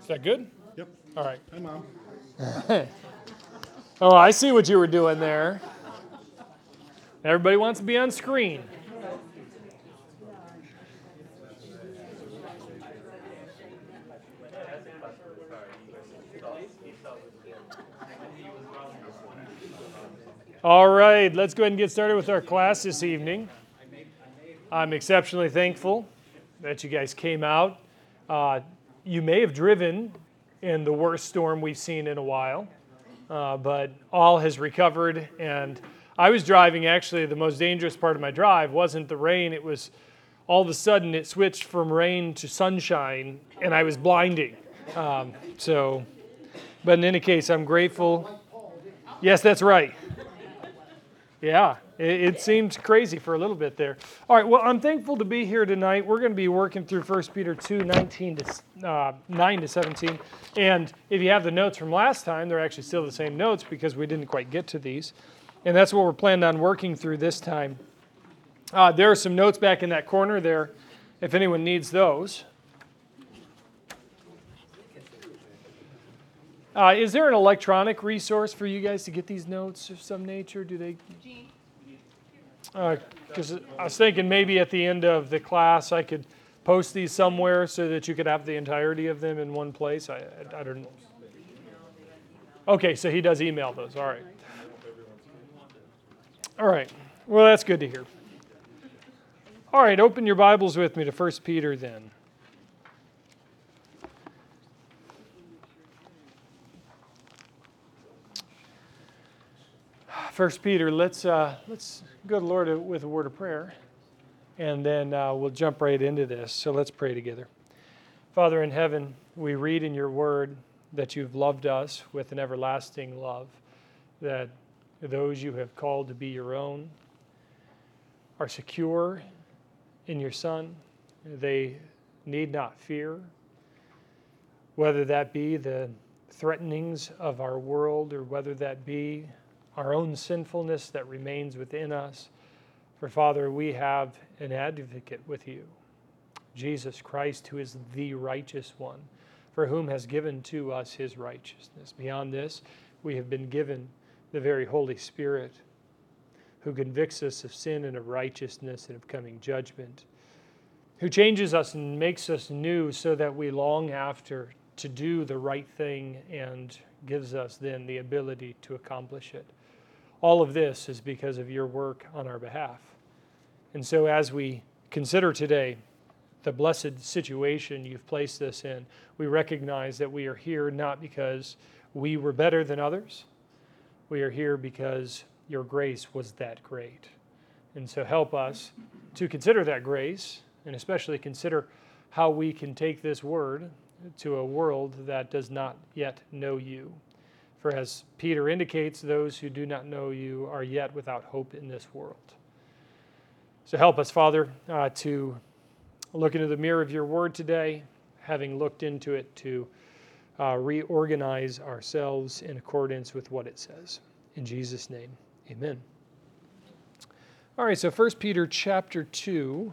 Is that good? Yep. All right. Hi, Mom. Oh, I see what you were doing there. Everybody wants to be on screen. All right, let's go ahead and get started with our class this evening. I'm exceptionally thankful that you guys came out. Uh, you may have driven in the worst storm we've seen in a while, uh, but all has recovered. And I was driving, actually, the most dangerous part of my drive wasn't the rain, it was all of a sudden it switched from rain to sunshine, and I was blinding. Um, so, but in any case, I'm grateful. Yes, that's right. Yeah, it, it seemed crazy for a little bit there. All right, well, I'm thankful to be here tonight. We're going to be working through 1 Peter 2, 19 to, uh, 9 to 17. And if you have the notes from last time, they're actually still the same notes because we didn't quite get to these. And that's what we're planning on working through this time. Uh, there are some notes back in that corner there if anyone needs those. Uh, is there an electronic resource for you guys to get these notes of some nature? Do they? Because uh, I was thinking maybe at the end of the class I could post these somewhere so that you could have the entirety of them in one place. I, I, I don't. Okay, so he does email those. All right. All right. Well, that's good to hear. All right, open your Bibles with me to 1 Peter then. First Peter, let's uh, let's go to Lord with a word of prayer, and then uh, we'll jump right into this. So let's pray together. Father in heaven, we read in your word that you've loved us with an everlasting love, that those you have called to be your own are secure in your Son. They need not fear, whether that be the threatenings of our world or whether that be our own sinfulness that remains within us. For Father, we have an advocate with you, Jesus Christ, who is the righteous one, for whom has given to us his righteousness. Beyond this, we have been given the very Holy Spirit, who convicts us of sin and of righteousness and of coming judgment, who changes us and makes us new so that we long after to do the right thing and gives us then the ability to accomplish it. All of this is because of your work on our behalf. And so, as we consider today the blessed situation you've placed us in, we recognize that we are here not because we were better than others, we are here because your grace was that great. And so, help us to consider that grace and especially consider how we can take this word to a world that does not yet know you. For as Peter indicates, those who do not know you are yet without hope in this world. So help us, Father, uh, to look into the mirror of your word today, having looked into it to uh, reorganize ourselves in accordance with what it says. In Jesus' name, amen. All right, so 1 Peter chapter 2,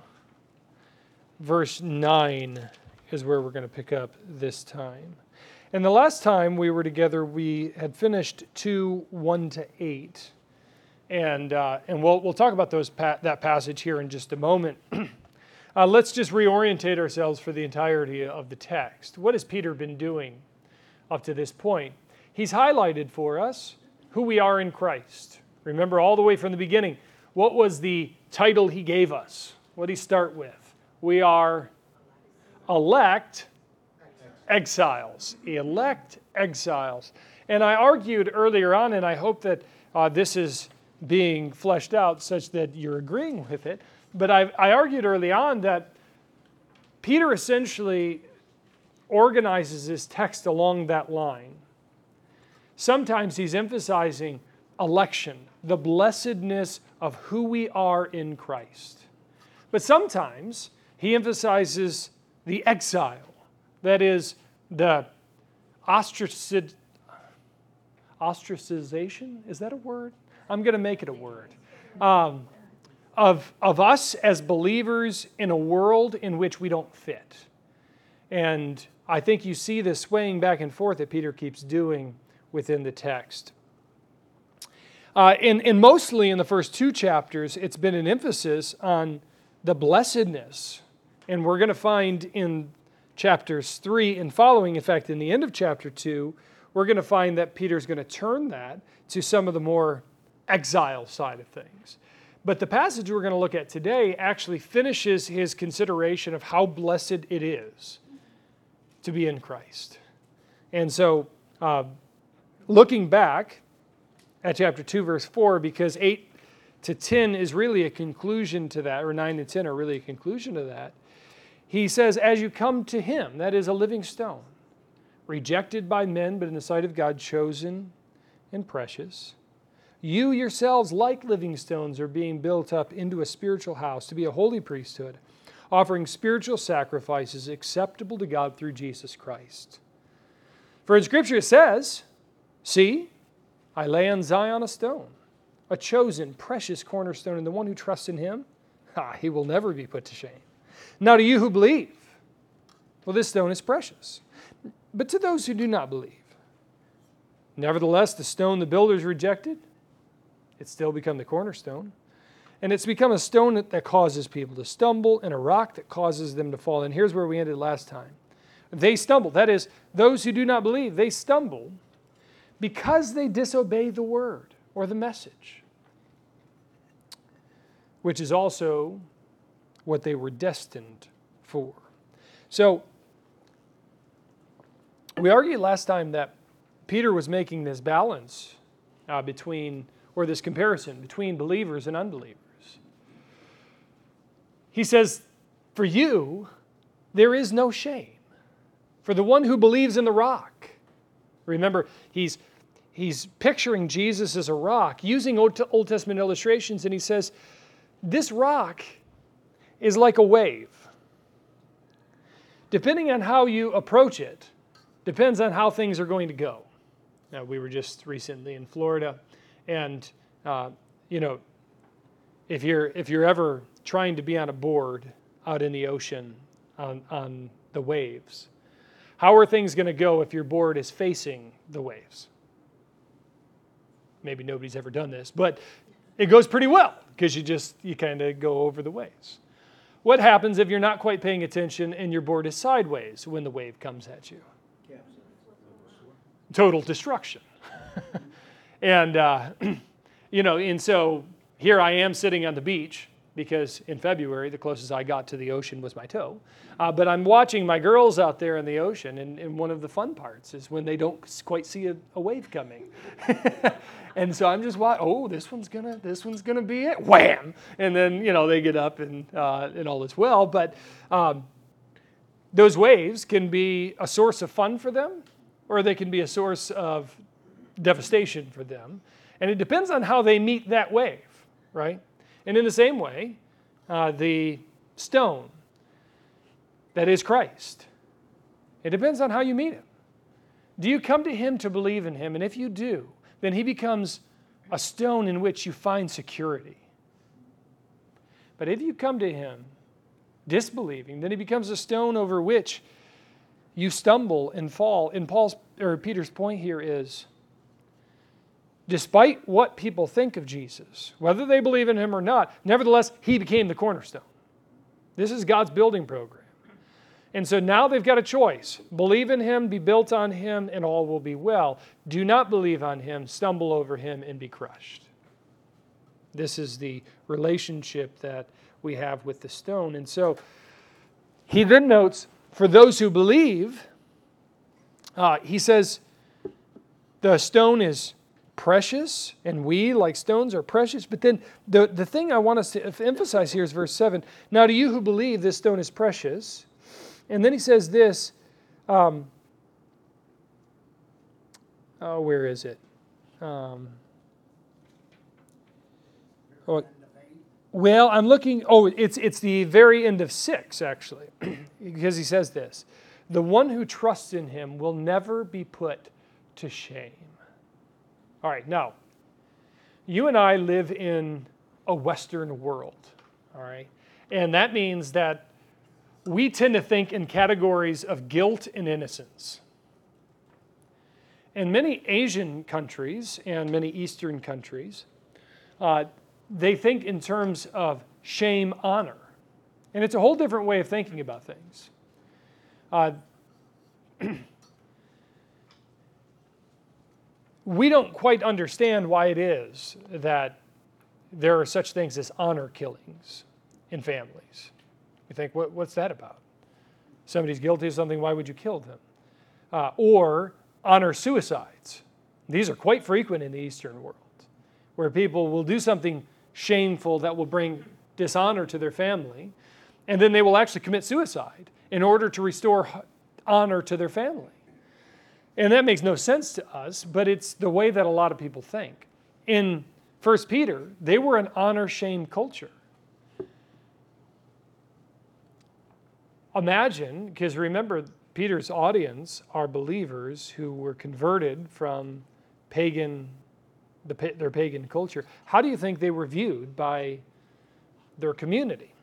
verse 9 is where we're going to pick up this time. And the last time we were together, we had finished 2 1 to 8. And, uh, and we'll, we'll talk about those pa- that passage here in just a moment. uh, let's just reorientate ourselves for the entirety of the text. What has Peter been doing up to this point? He's highlighted for us who we are in Christ. Remember, all the way from the beginning, what was the title he gave us? What did he start with? We are elect exiles, elect exiles. And I argued earlier on, and I hope that uh, this is being fleshed out such that you're agreeing with it. But I, I argued early on that Peter essentially organizes his text along that line. Sometimes he's emphasizing election, the blessedness of who we are in Christ. But sometimes he emphasizes the exile that is, the ostracization. Is that a word? I'm going to make it a word. Um, of, of us as believers in a world in which we don't fit. And I think you see this swaying back and forth that Peter keeps doing within the text. Uh, and, and mostly in the first two chapters, it's been an emphasis on the blessedness. And we're going to find in chapters 3 and following, in fact, in the end of chapter 2, we're going to find that Peter's going to turn that to some of the more exile side of things. But the passage we're going to look at today actually finishes his consideration of how blessed it is to be in Christ. And so, uh, looking back at chapter 2, verse 4, because 8 to 10 is really a conclusion to that, or 9 to 10 are really a conclusion to that. He says, As you come to him, that is a living stone, rejected by men, but in the sight of God, chosen and precious. You yourselves, like living stones, are being built up into a spiritual house to be a holy priesthood, offering spiritual sacrifices acceptable to God through Jesus Christ. For in Scripture it says, See, I lay on Zion a stone, a chosen, precious cornerstone, and the one who trusts in him, ah, he will never be put to shame. Now, to you who believe, well, this stone is precious. But to those who do not believe, nevertheless, the stone the builders rejected, it's still become the cornerstone. And it's become a stone that, that causes people to stumble and a rock that causes them to fall. And here's where we ended last time. They stumble. That is, those who do not believe, they stumble because they disobey the word or the message, which is also what they were destined for. So, we argued last time that Peter was making this balance uh, between, or this comparison between believers and unbelievers. He says, For you, there is no shame. For the one who believes in the rock. Remember, he's, he's picturing Jesus as a rock, using Old, Old Testament illustrations, and he says, This rock is like a wave. Depending on how you approach it, depends on how things are going to go. Now, we were just recently in Florida, and uh, you know, if you're if you're ever trying to be on a board out in the ocean on, on the waves, how are things going to go if your board is facing the waves? Maybe nobody's ever done this, but it goes pretty well because you just you kind of go over the waves. What happens if you're not quite paying attention and your board is sideways when the wave comes at you? Total destruction. and, uh, you know, and so here I am sitting on the beach because in February, the closest I got to the ocean was my toe. Uh, but I'm watching my girls out there in the ocean, and, and one of the fun parts is when they don't quite see a, a wave coming. and so I'm just watching, oh, this one's gonna, this one's gonna be it, wham! And then, you know, they get up and, uh, and all is well. But um, those waves can be a source of fun for them, or they can be a source of devastation for them. And it depends on how they meet that wave, right? And in the same way, uh, the stone that is Christ, it depends on how you meet him. Do you come to him to believe in him? And if you do, then he becomes a stone in which you find security. But if you come to him disbelieving, then he becomes a stone over which you stumble and fall. And Paul's or Peter's point here is despite what people think of Jesus, whether they believe in him or not, nevertheless, he became the cornerstone. This is God's building program. And so now they've got a choice believe in him, be built on him, and all will be well. Do not believe on him, stumble over him, and be crushed. This is the relationship that we have with the stone. And so he then notes for those who believe, uh, he says, the stone is precious, and we, like stones, are precious. But then the, the thing I want us to emphasize here is verse 7. Now, to you who believe, this stone is precious. And then he says this. Um, oh, where is it? Um, oh, well, I'm looking. Oh, it's, it's the very end of 6, actually, because he says this The one who trusts in him will never be put to shame. All right, now, you and I live in a Western world, all right? And that means that we tend to think in categories of guilt and innocence. In many Asian countries and many Eastern countries, uh, they think in terms of shame, honor. And it's a whole different way of thinking about things. Uh, we don't quite understand why it is that there are such things as honor killings in families. We think, what, what's that about? Somebody's guilty of something, why would you kill them? Uh, or honor suicides. These are quite frequent in the Eastern world, where people will do something shameful that will bring dishonor to their family, and then they will actually commit suicide in order to restore honor to their family. And that makes no sense to us, but it's the way that a lot of people think. In 1 Peter, they were an honor shame culture. Imagine, because remember, Peter's audience are believers who were converted from pagan, the, their pagan culture. How do you think they were viewed by their community?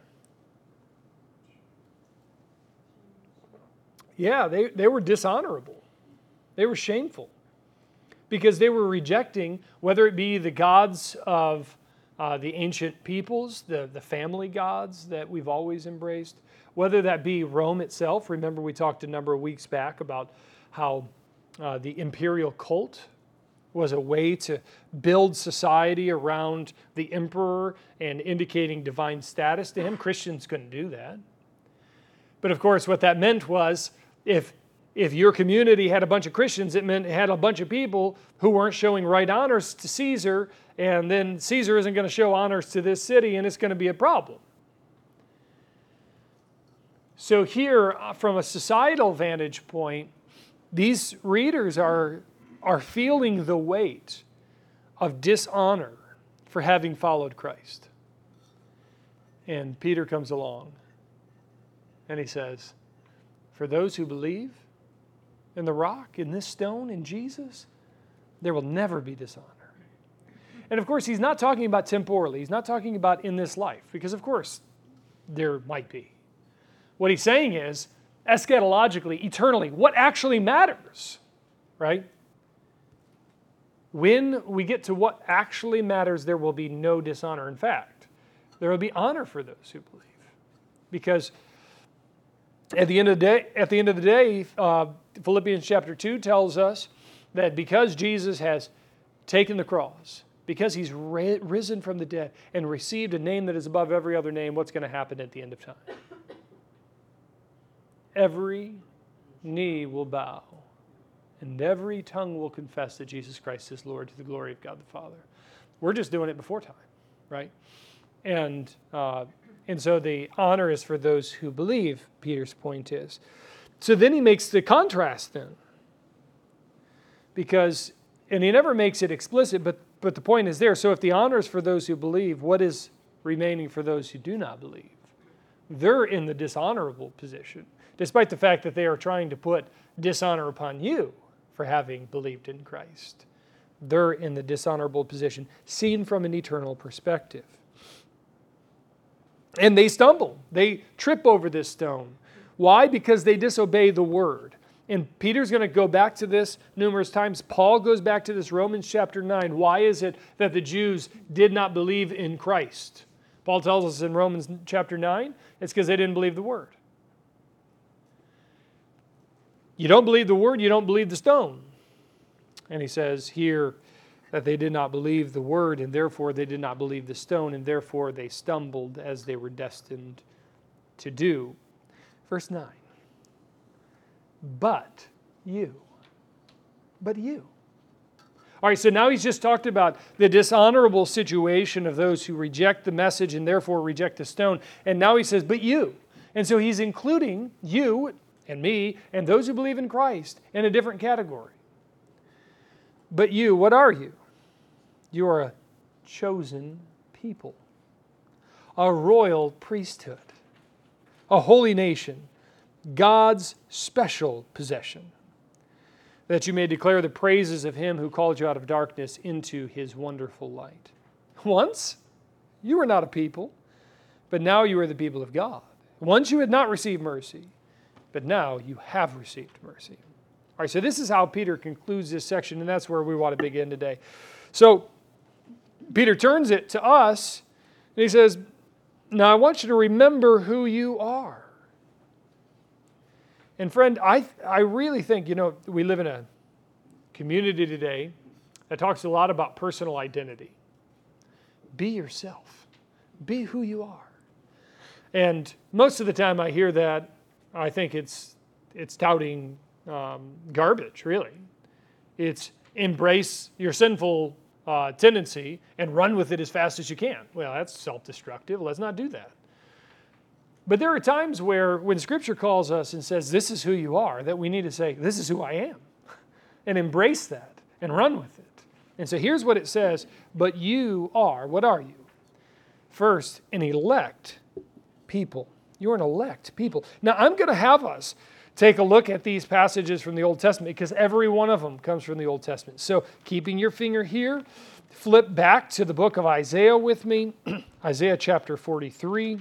Yeah, they, they were dishonorable. They were shameful because they were rejecting, whether it be the gods of uh, the ancient peoples, the, the family gods that we've always embraced, whether that be Rome itself. Remember, we talked a number of weeks back about how uh, the imperial cult was a way to build society around the emperor and indicating divine status to him. Christians couldn't do that. But of course, what that meant was if if your community had a bunch of Christians, it meant it had a bunch of people who weren't showing right honors to Caesar, and then Caesar isn't going to show honors to this city, and it's going to be a problem. So, here, uh, from a societal vantage point, these readers are, are feeling the weight of dishonor for having followed Christ. And Peter comes along and he says, For those who believe, in the rock, in this stone, in Jesus, there will never be dishonor. And of course, he's not talking about temporally, he's not talking about in this life, because of course, there might be. What he's saying is, eschatologically, eternally, what actually matters, right? When we get to what actually matters, there will be no dishonor. In fact, there will be honor for those who believe. Because at the end of the day, at the end of the day, uh, Philippians chapter 2 tells us that because Jesus has taken the cross, because he's risen from the dead and received a name that is above every other name, what's going to happen at the end of time? Every knee will bow and every tongue will confess that Jesus Christ is Lord to the glory of God the Father. We're just doing it before time, right? And, uh, and so the honor is for those who believe, Peter's point is. So then he makes the contrast then. Because, and he never makes it explicit, but, but the point is there. So if the honor is for those who believe, what is remaining for those who do not believe? They're in the dishonorable position, despite the fact that they are trying to put dishonor upon you for having believed in Christ. They're in the dishonorable position, seen from an eternal perspective. And they stumble, they trip over this stone. Why? Because they disobey the word. And Peter's going to go back to this numerous times. Paul goes back to this Romans chapter 9. Why is it that the Jews did not believe in Christ? Paul tells us in Romans chapter 9 it's because they didn't believe the word. You don't believe the word, you don't believe the stone. And he says here that they did not believe the word, and therefore they did not believe the stone, and therefore they stumbled as they were destined to do. Verse 9. But you. But you. All right, so now he's just talked about the dishonorable situation of those who reject the message and therefore reject the stone. And now he says, but you. And so he's including you and me and those who believe in Christ in a different category. But you, what are you? You are a chosen people, a royal priesthood a holy nation, God's special possession, that you may declare the praises of him who called you out of darkness into his wonderful light. Once you were not a people, but now you are the people of God. Once you had not received mercy, but now you have received mercy. All right, so this is how Peter concludes this section, and that's where we want to begin today. So Peter turns it to us, and he says, Now I want you to remember who you are. And friend, I, I really think, you know, we live in a community today that talks a lot about personal identity. Be yourself, be who you are. And most of the time I hear that, I think it's, it's touting um, garbage, really. It's embrace your sinful uh, tendency and run with it as fast as you can. Well, that's self destructive. Let's not do that. But there are times where, when Scripture calls us and says, This is who you are, that we need to say, This is who I am, and embrace that and run with it. And so here's what it says But you are, what are you? First, an elect people. You're an elect people. Now, I'm going to have us take a look at these passages from the Old Testament because every one of them comes from the Old Testament. So, keeping your finger here, flip back to the book of Isaiah with me, Isaiah chapter 43.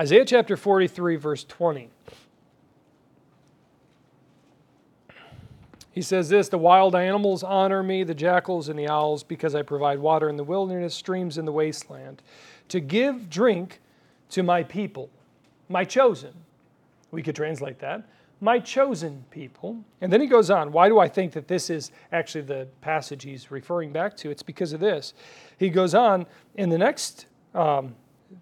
Isaiah chapter 43, verse 20. He says this The wild animals honor me, the jackals and the owls, because I provide water in the wilderness, streams in the wasteland, to give drink to my people, my chosen. We could translate that. My chosen people. And then he goes on. Why do I think that this is actually the passage he's referring back to? It's because of this. He goes on in the next um,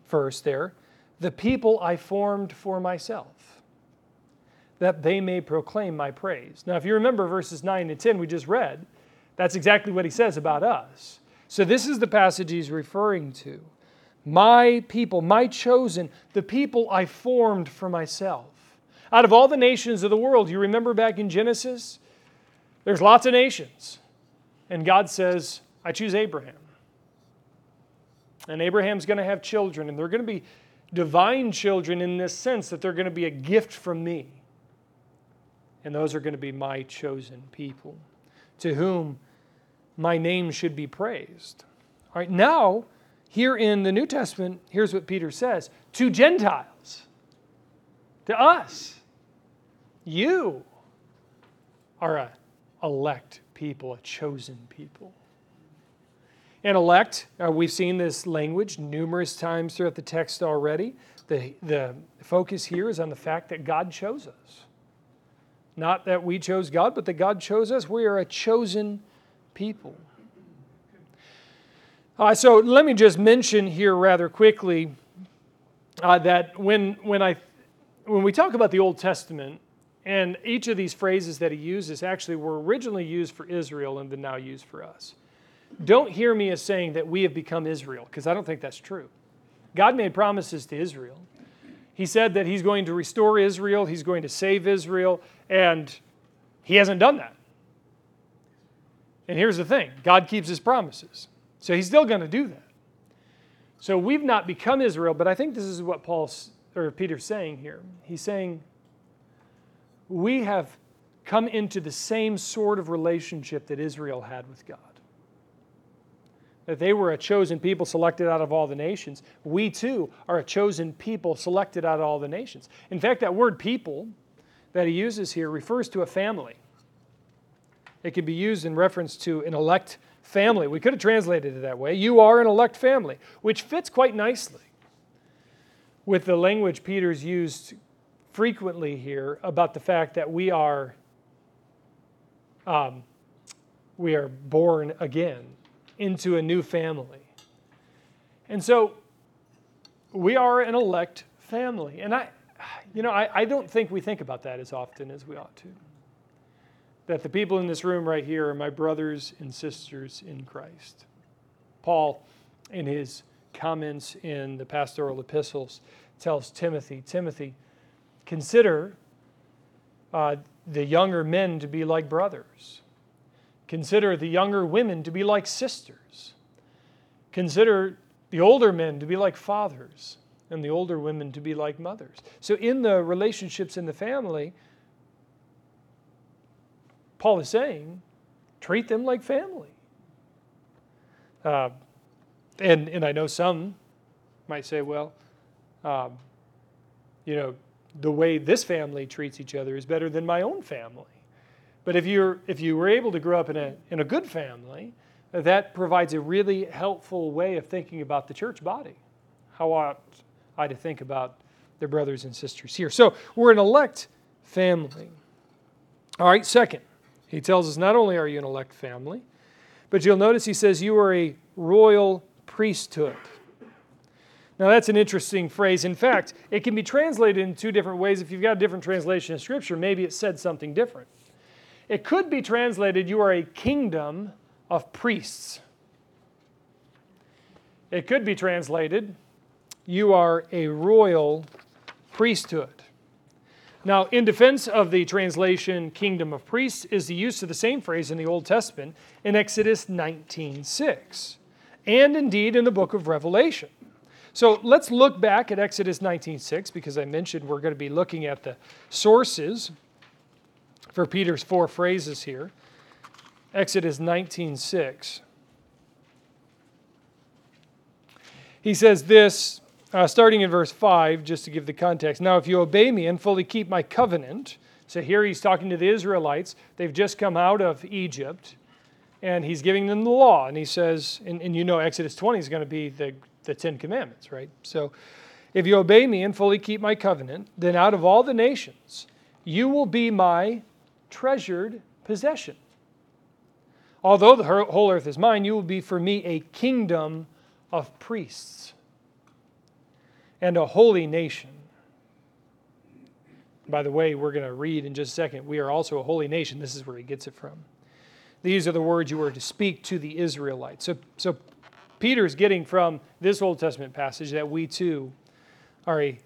verse there the people I formed for myself that they may proclaim my praise. Now, if you remember verses 9 and 10 we just read, that's exactly what he says about us. So, this is the passage he's referring to. My people, my chosen, the people I formed for myself. Out of all the nations of the world, you remember back in Genesis? There's lots of nations. And God says, I choose Abraham. And Abraham's going to have children, and they're going to be divine children in this sense that they're going to be a gift from me and those are going to be my chosen people to whom my name should be praised. All right, now, here in the New Testament, here's what Peter says to Gentiles, to us, you are a elect people, a chosen people. And elect, uh, we've seen this language numerous times throughout the text already. The, the focus here is on the fact that God chose us. Not that we chose God, but that God chose us. We are a chosen people. Uh, so let me just mention here rather quickly uh, that when, when, I, when we talk about the Old Testament, and each of these phrases that he uses actually were originally used for Israel and then now used for us. Don't hear me as saying that we have become Israel, because I don't think that's true. God made promises to Israel. He said that he's going to restore Israel, he's going to save Israel, and he hasn't done that. And here's the thing God keeps his promises. So he's still going to do that. So we've not become Israel, but I think this is what Paul's or Peter's saying here. He's saying we have come into the same sort of relationship that Israel had with God. That they were a chosen people selected out of all the nations. We too are a chosen people selected out of all the nations. In fact, that word people that he uses here refers to a family. It can be used in reference to an elect family. We could have translated it that way. You are an elect family, which fits quite nicely with the language Peter's used frequently here about the fact that we are um, we are born again into a new family. And so we are an elect family. And I, you know, I, I don't think we think about that as often as we ought to. That the people in this room right here are my brothers and sisters in Christ. Paul, in his comments in the pastoral epistles, tells Timothy, Timothy, consider uh, the younger men to be like brothers. Consider the younger women to be like sisters. Consider the older men to be like fathers and the older women to be like mothers. So, in the relationships in the family, Paul is saying, treat them like family. Uh, and, and I know some might say, well, um, you know, the way this family treats each other is better than my own family. But if, you're, if you were able to grow up in a, in a good family, that provides a really helpful way of thinking about the church body. How ought I to think about their brothers and sisters here? So we're an elect family. All right, second, he tells us not only are you an elect family, but you'll notice he says you are a royal priesthood. Now, that's an interesting phrase. In fact, it can be translated in two different ways. If you've got a different translation of Scripture, maybe it said something different. It could be translated, You are a kingdom of priests. It could be translated, You are a royal priesthood. Now, in defense of the translation kingdom of priests is the use of the same phrase in the Old Testament in Exodus 19:6 and indeed in the book of Revelation. So let's look back at Exodus 19:6 because I mentioned we're going to be looking at the sources for Peter's four phrases here. Exodus 19:6. He says this uh, starting in verse 5 just to give the context. Now if you obey me and fully keep my covenant, so here he's talking to the Israelites. They've just come out of Egypt and he's giving them the law. And he says, and, and you know, Exodus 20 is going to be the, the Ten Commandments, right? So if you obey me and fully keep my covenant, then out of all the nations, you will be my treasured possession. Although the whole earth is mine, you will be for me a kingdom of priests and a holy nation. By the way, we're going to read in just a second, we are also a holy nation. This is where he gets it from. These are the words you were to speak to the Israelites. So, so Peter is getting from this Old Testament passage that we too are a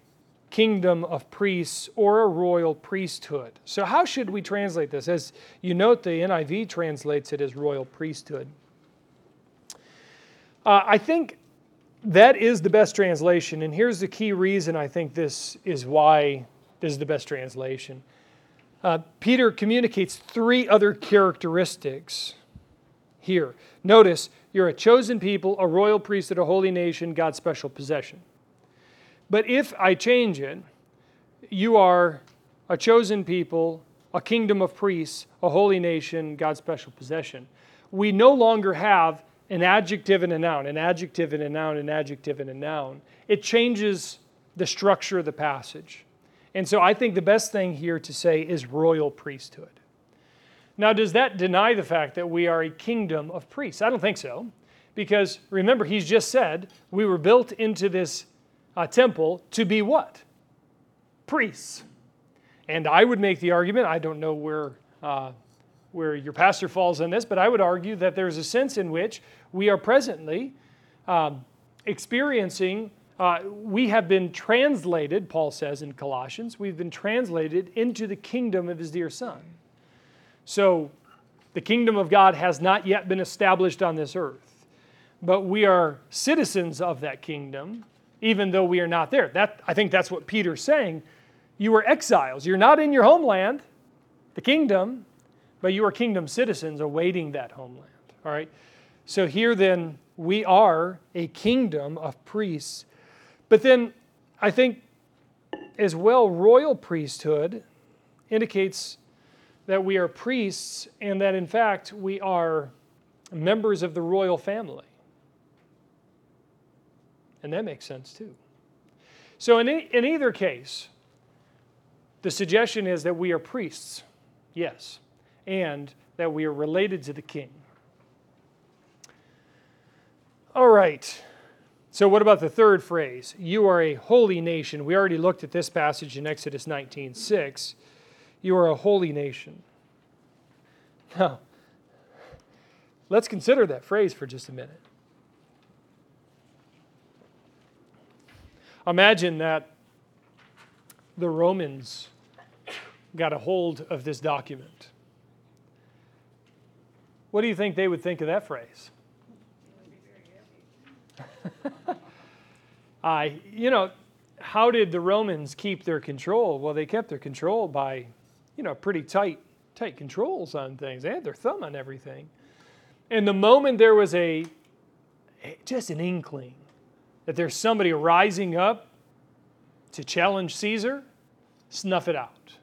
kingdom of priests or a royal priesthood. So, how should we translate this? As you note, the NIV translates it as royal priesthood. Uh, I think that is the best translation, and here's the key reason I think this is why this is the best translation uh, Peter communicates three other characteristics here. Notice, you're a chosen people, a royal priesthood, a holy nation, God's special possession. But if I change it, you are a chosen people, a kingdom of priests, a holy nation, God's special possession. We no longer have an adjective and a noun, an adjective and a noun, an adjective and a noun. It changes the structure of the passage. And so I think the best thing here to say is royal priesthood. Now, does that deny the fact that we are a kingdom of priests? I don't think so. Because remember, he's just said we were built into this uh, temple to be what? Priests. And I would make the argument, I don't know where, uh, where your pastor falls in this, but I would argue that there's a sense in which we are presently um, experiencing uh, we have been translated, Paul says in Colossians, we've been translated into the kingdom of his dear Son. So the kingdom of God has not yet been established on this earth, but we are citizens of that kingdom, even though we are not there. That, I think that's what Peter's saying. You are exiles. You're not in your homeland, the kingdom, but you are kingdom citizens awaiting that homeland. All right? So here then, we are a kingdom of priests but then I think as well, royal priesthood indicates that we are priests and that in fact we are members of the royal family. And that makes sense too. So, in, in either case, the suggestion is that we are priests, yes, and that we are related to the king. All right. So, what about the third phrase? You are a holy nation. We already looked at this passage in Exodus 19 6. You are a holy nation. Now, let's consider that phrase for just a minute. Imagine that the Romans got a hold of this document. What do you think they would think of that phrase? uh, you know, how did the Romans keep their control? Well, they kept their control by, you know, pretty tight, tight controls on things. They had their thumb on everything. And the moment there was a just an inkling that there's somebody rising up to challenge Caesar, snuff it out.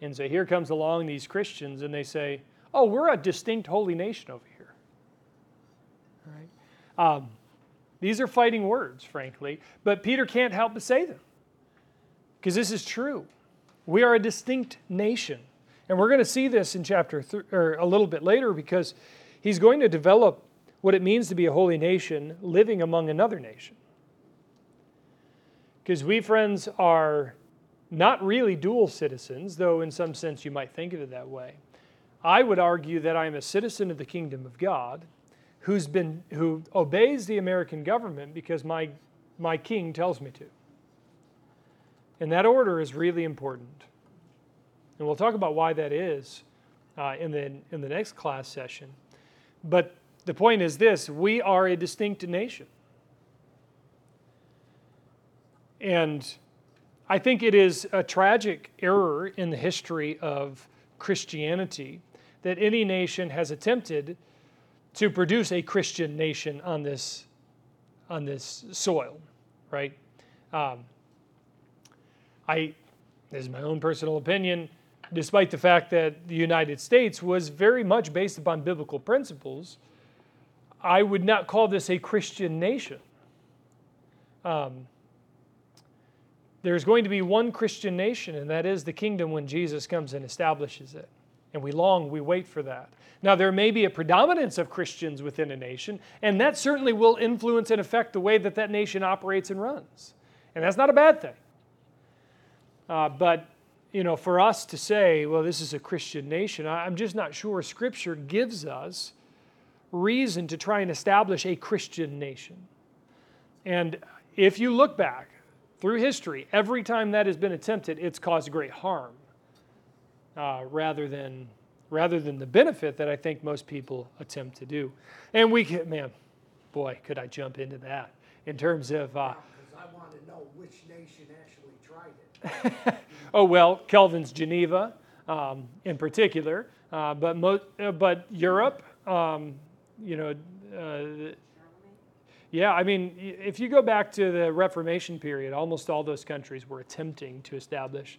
And so here comes along these Christians and they say, oh, we're a distinct holy nation over here. All right? Um, these are fighting words, frankly, but Peter can't help but say them because this is true. We are a distinct nation. And we're going to see this in chapter th- or a little bit later because he's going to develop what it means to be a holy nation living among another nation. Because we, friends, are not really dual citizens, though in some sense you might think of it that way. I would argue that I'm a citizen of the kingdom of God who's been, who obeys the American government because my, my king tells me to. And that order is really important. And we'll talk about why that is uh, in, the, in the next class session. But the point is this we are a distinct nation. And I think it is a tragic error in the history of Christianity that any nation has attempted to produce a Christian nation on this, on this soil, right? Um, I, this is my own personal opinion, despite the fact that the United States was very much based upon biblical principles, I would not call this a Christian nation. Um, there's going to be one Christian nation, and that is the kingdom when Jesus comes and establishes it. And we long, we wait for that. Now, there may be a predominance of Christians within a nation, and that certainly will influence and affect the way that that nation operates and runs. And that's not a bad thing. Uh, but, you know, for us to say, well, this is a Christian nation, I'm just not sure Scripture gives us reason to try and establish a Christian nation. And if you look back through history, every time that has been attempted, it's caused great harm uh, rather than rather than the benefit that I think most people attempt to do. And we can, man, boy, could I jump into that in terms of. Uh, I want to know which nation actually tried it. oh well, Calvin's Geneva, um, in particular, uh, but mo- uh, but Europe. Um, you know, uh, yeah, I mean, if you go back to the Reformation period, almost all those countries were attempting to establish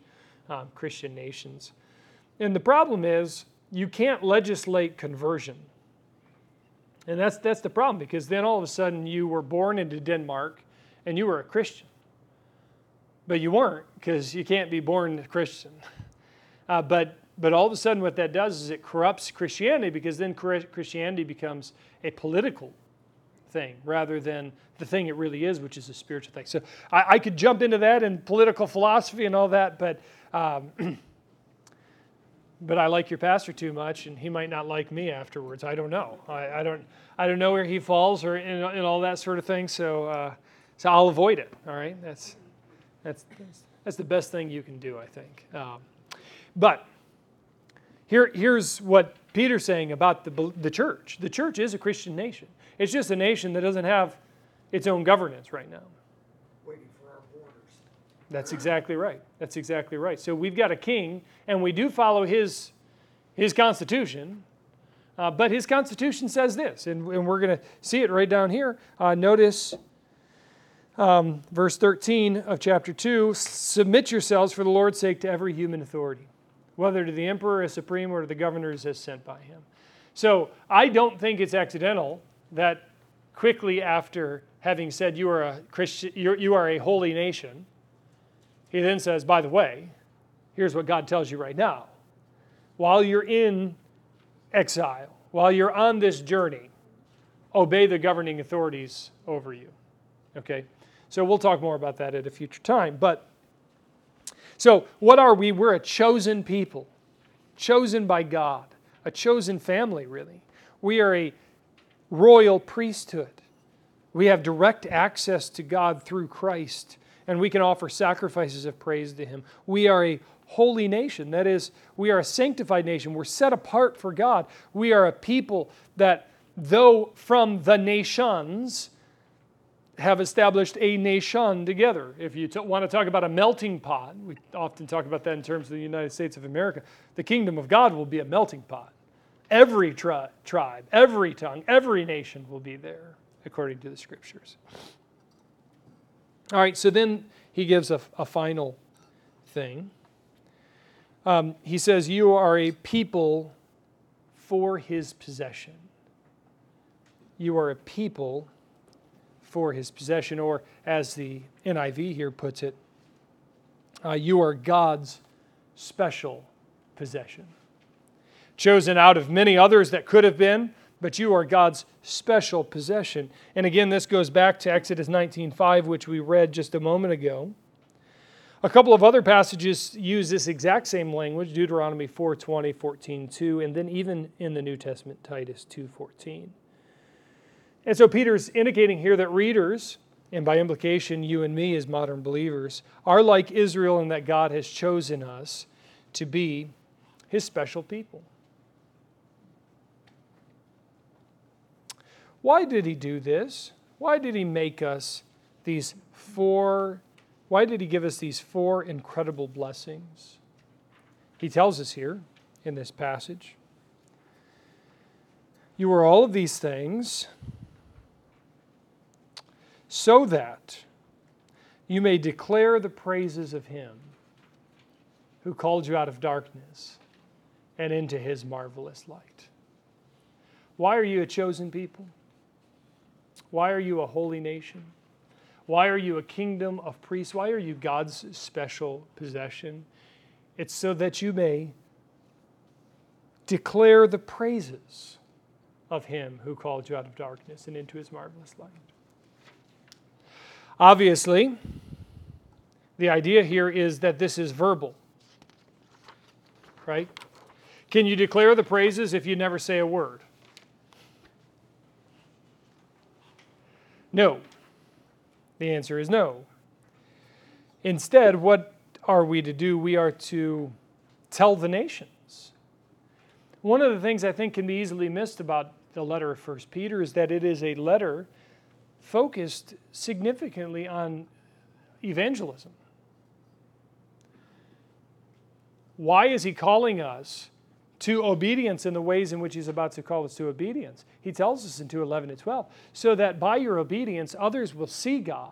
um, Christian nations. And the problem is, you can't legislate conversion. And that's, that's the problem because then all of a sudden you were born into Denmark and you were a Christian. But you weren't because you can't be born a Christian. Uh, but but all of a sudden, what that does is it corrupts Christianity because then Christianity becomes a political thing rather than the thing it really is, which is a spiritual thing. So I, I could jump into that and political philosophy and all that, but um, but I like your pastor too much, and he might not like me afterwards. I don't know. I, I don't I don't know where he falls or in all that sort of thing. So uh, so I'll avoid it. All right. That's that's that's the best thing you can do, I think. Um, but here, here's what Peter's saying about the, the church. The church is a Christian nation. It's just a nation that doesn't have its own governance right now. Waiting for our borders. That's exactly right. That's exactly right. So we've got a king, and we do follow his, his constitution. Uh, but his constitution says this, and, and we're going to see it right down here. Uh, notice um, verse 13 of chapter 2 Submit yourselves for the Lord's sake to every human authority whether to the emperor as supreme or to the governors as sent by him. So I don't think it's accidental that quickly after having said you are a Christian, you are a holy nation, he then says, by the way, here's what God tells you right now. While you're in exile, while you're on this journey, obey the governing authorities over you. Okay? So we'll talk more about that at a future time. But so, what are we? We're a chosen people, chosen by God, a chosen family, really. We are a royal priesthood. We have direct access to God through Christ, and we can offer sacrifices of praise to Him. We are a holy nation. That is, we are a sanctified nation. We're set apart for God. We are a people that, though from the nations, have established a nation together. If you t- want to talk about a melting pot, we often talk about that in terms of the United States of America, the kingdom of God will be a melting pot. Every tri- tribe, every tongue, every nation will be there. according to the scriptures. All right, so then he gives a, a final thing. Um, he says, You are a people for his possession. You are a people for his possession, or as the NIV here puts it, uh, you are God's special possession. Chosen out of many others that could have been, but you are God's special possession. And again, this goes back to Exodus 19:5, which we read just a moment ago. A couple of other passages use this exact same language, Deuteronomy 4:20, 14:2, and then even in the New Testament, Titus 2:14. And so Peter's indicating here that readers, and by implication, you and me as modern believers, are like Israel in that God has chosen us to be his special people. Why did he do this? Why did he make us these four? Why did he give us these four incredible blessings? He tells us here in this passage. You are all of these things so that you may declare the praises of him who called you out of darkness and into his marvelous light. Why are you a chosen people? Why are you a holy nation? Why are you a kingdom of priests? Why are you God's special possession? It's so that you may declare the praises of him who called you out of darkness and into his marvelous light. Obviously, the idea here is that this is verbal, right? Can you declare the praises if you never say a word? No. The answer is no. Instead, what are we to do? We are to tell the nations. One of the things I think can be easily missed about the letter of 1 Peter is that it is a letter focused significantly on evangelism. Why is he calling us to obedience in the ways in which he's about to call us to obedience? He tells us in 2:11 and 12, so that by your obedience others will see God,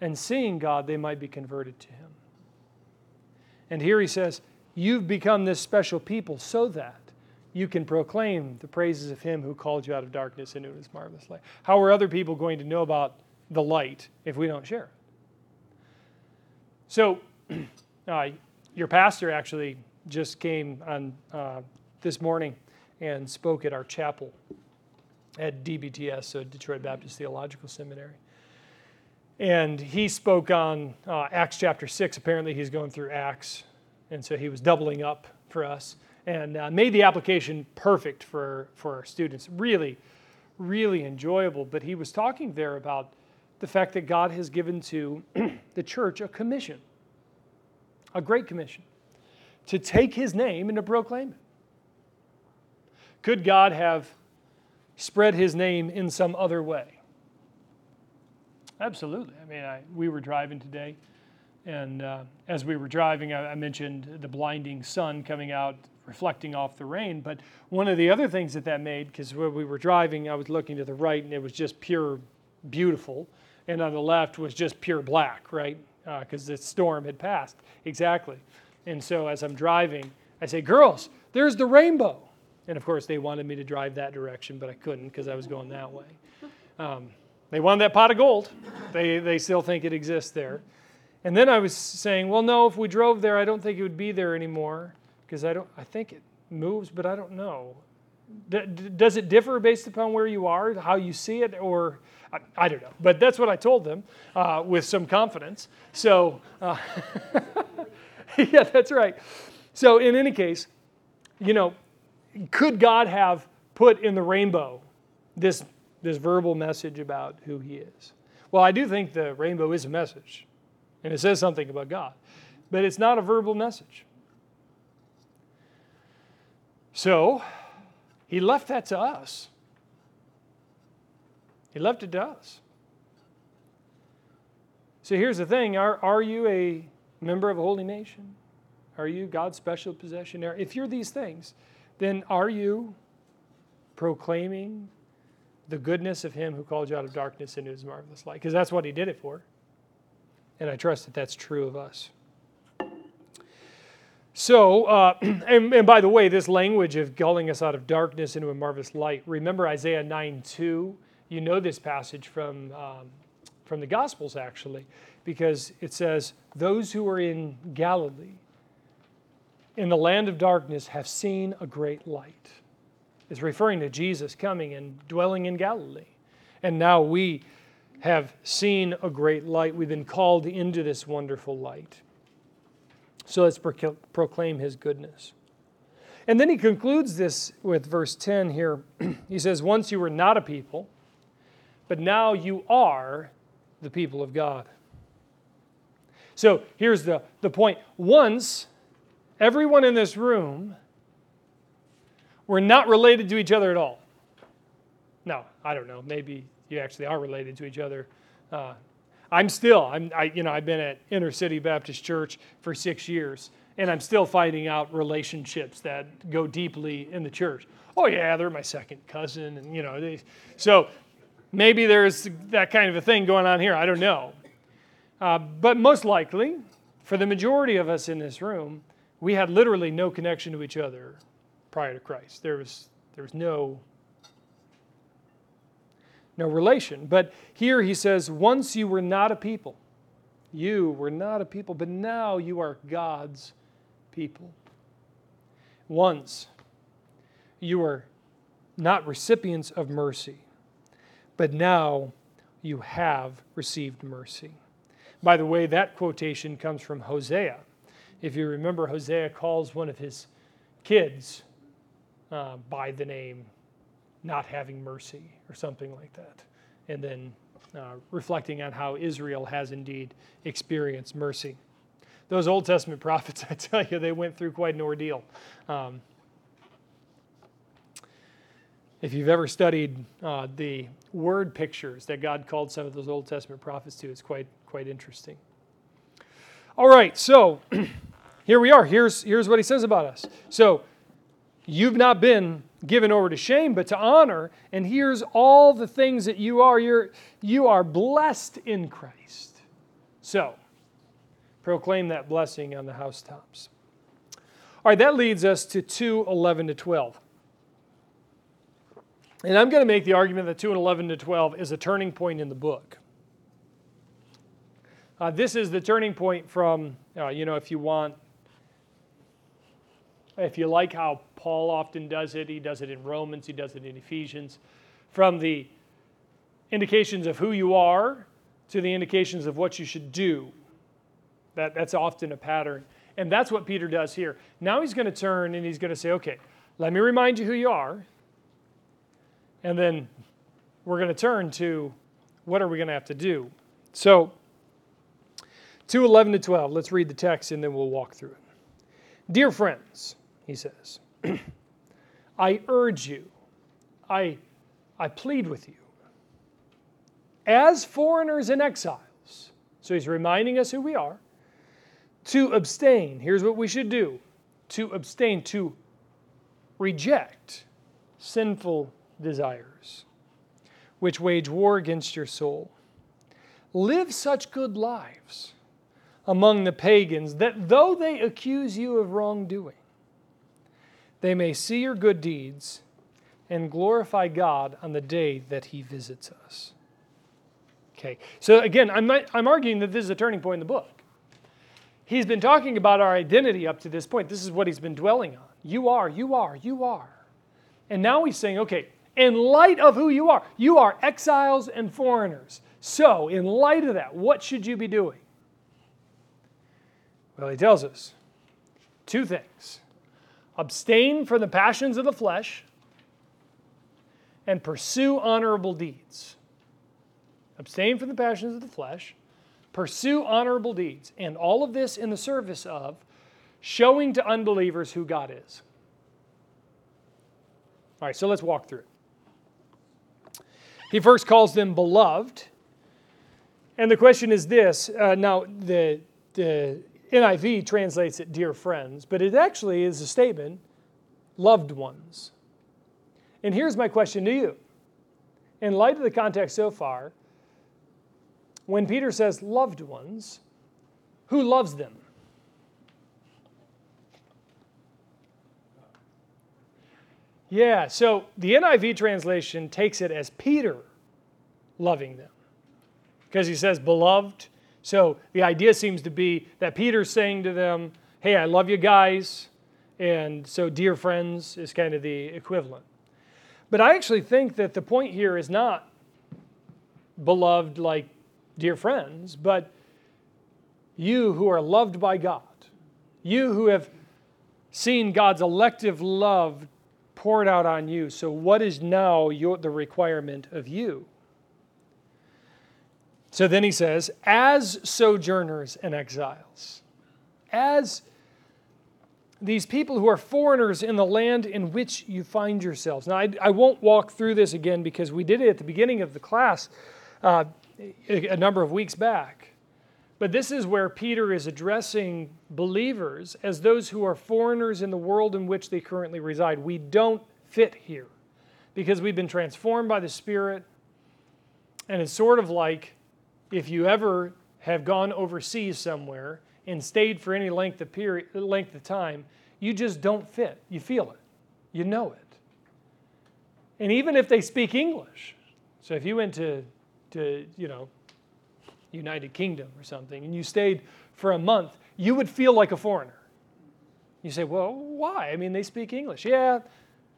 and seeing God they might be converted to him. And here he says, you've become this special people so that you can proclaim the praises of him who called you out of darkness into his marvelous light. How are other people going to know about the light if we don't share? So, uh, your pastor actually just came on uh, this morning and spoke at our chapel at DBTS, so Detroit Baptist Theological Seminary. And he spoke on uh, Acts chapter 6. Apparently, he's going through Acts, and so he was doubling up for us and uh, made the application perfect for, for our students. Really, really enjoyable. But he was talking there about the fact that God has given to the church a commission, a great commission, to take his name and to proclaim it. Could God have spread his name in some other way? Absolutely. I mean, I, we were driving today, and uh, as we were driving, I, I mentioned the blinding sun coming out reflecting off the rain. But one of the other things that that made, because when we were driving, I was looking to the right and it was just pure beautiful, and on the left was just pure black, right? Because uh, the storm had passed. Exactly. And so as I'm driving, I say, Girls, there's the rainbow. And of course, they wanted me to drive that direction, but I couldn't because I was going that way. Um, they wanted that pot of gold. They, they still think it exists there. And then I was saying, well, no, if we drove there, I don't think it would be there anymore because I don't. I think it moves, but I don't know. D- does it differ based upon where you are, how you see it, or I, I don't know? But that's what I told them uh, with some confidence. So, uh, yeah, that's right. So, in any case, you know, could God have put in the rainbow this this verbal message about who He is? Well, I do think the rainbow is a message, and it says something about God, but it's not a verbal message. So he left that to us. He left it to us. So here's the thing are, are you a member of a holy nation? Are you God's special possession? If you're these things, then are you proclaiming the goodness of Him who called you out of darkness into His marvelous light, because that's what He did it for. And I trust that that's true of us. So, uh, and, and, by the way, this language of gulling us out of darkness into a marvelous light, remember Isaiah 9 2? You know this passage from, um, from the Gospels, actually, because it says, Those who are in Galilee, in the land of darkness, have seen a great light. It's referring to Jesus coming and dwelling in Galilee. And now we have seen a great light. We've been called into this wonderful light. So let's proclaim his goodness. And then he concludes this with verse 10 here. he says, Once you were not a people, but now you are the people of God. So here's the, the point. Once, everyone in this room were not related to each other at all. No, I don't know. Maybe you actually are related to each other. Uh, I'm still, I'm, I, you know, I've been at Inner City Baptist Church for six years, and I'm still finding out relationships that go deeply in the church. Oh yeah, they're my second cousin, and you know, they, so maybe there's that kind of a thing going on here. I don't know, uh, but most likely, for the majority of us in this room, we had literally no connection to each other prior to Christ. There was there was no no relation. But here he says, once you were not a people. You were not a people, but now you are God's people. Once you were not recipients of mercy, but now you have received mercy. By the way, that quotation comes from Hosea. If you remember, Hosea calls one of his kids uh, by the name not having mercy or something like that. And then uh, reflecting on how Israel has indeed experienced mercy. Those Old Testament prophets, I tell you, they went through quite an ordeal. Um, if you've ever studied uh, the word pictures that God called some of those Old Testament prophets to, it's quite, quite interesting. All right, so here we are. Here's, here's what he says about us. So, you've not been given over to shame, but to honor. And here's all the things that you are. You're, you are blessed in Christ. So, proclaim that blessing on the housetops. All right, that leads us to 2 11 to 12. And I'm going to make the argument that 2 and 11 to 12 is a turning point in the book. Uh, this is the turning point from, uh, you know, if you want if you like how Paul often does it, he does it in Romans, he does it in Ephesians, from the indications of who you are to the indications of what you should do. That, that's often a pattern. And that's what Peter does here. Now he's going to turn and he's going to say, okay, let me remind you who you are. And then we're going to turn to what are we going to have to do. So, 2 11 to 12, let's read the text and then we'll walk through it. Dear friends, he says. I urge you, I, I plead with you, as foreigners and exiles, so he's reminding us who we are, to abstain. Here's what we should do to abstain, to reject sinful desires, which wage war against your soul. Live such good lives among the pagans that though they accuse you of wrongdoing, they may see your good deeds and glorify God on the day that He visits us. Okay, so again, I'm, I'm arguing that this is a turning point in the book. He's been talking about our identity up to this point. This is what he's been dwelling on. You are, you are, you are. And now he's saying, okay, in light of who you are, you are exiles and foreigners. So, in light of that, what should you be doing? Well, he tells us two things abstain from the passions of the flesh, and pursue honorable deeds. Abstain from the passions of the flesh, pursue honorable deeds, and all of this in the service of showing to unbelievers who God is. All right, so let's walk through it. He first calls them beloved. And the question is this uh, now, the, the NIV translates it dear friends, but it actually is a statement loved ones. And here's my question to you in light of the context so far, when Peter says loved ones, who loves them? Yeah, so the NIV translation takes it as Peter loving them because he says beloved. So the idea seems to be that Peter's saying to them, Hey, I love you guys. And so, dear friends is kind of the equivalent. But I actually think that the point here is not beloved like dear friends, but you who are loved by God, you who have seen God's elective love poured out on you. So, what is now your, the requirement of you? So then he says, as sojourners and exiles, as these people who are foreigners in the land in which you find yourselves. Now, I, I won't walk through this again because we did it at the beginning of the class uh, a, a number of weeks back. But this is where Peter is addressing believers as those who are foreigners in the world in which they currently reside. We don't fit here because we've been transformed by the Spirit. And it's sort of like if you ever have gone overseas somewhere and stayed for any length of period, length of time, you just don't fit. You feel it. You know it. And even if they speak English, so if you went to, to you know, United Kingdom or something, and you stayed for a month, you would feel like a foreigner. You say, well, why? I mean, they speak English. Yeah,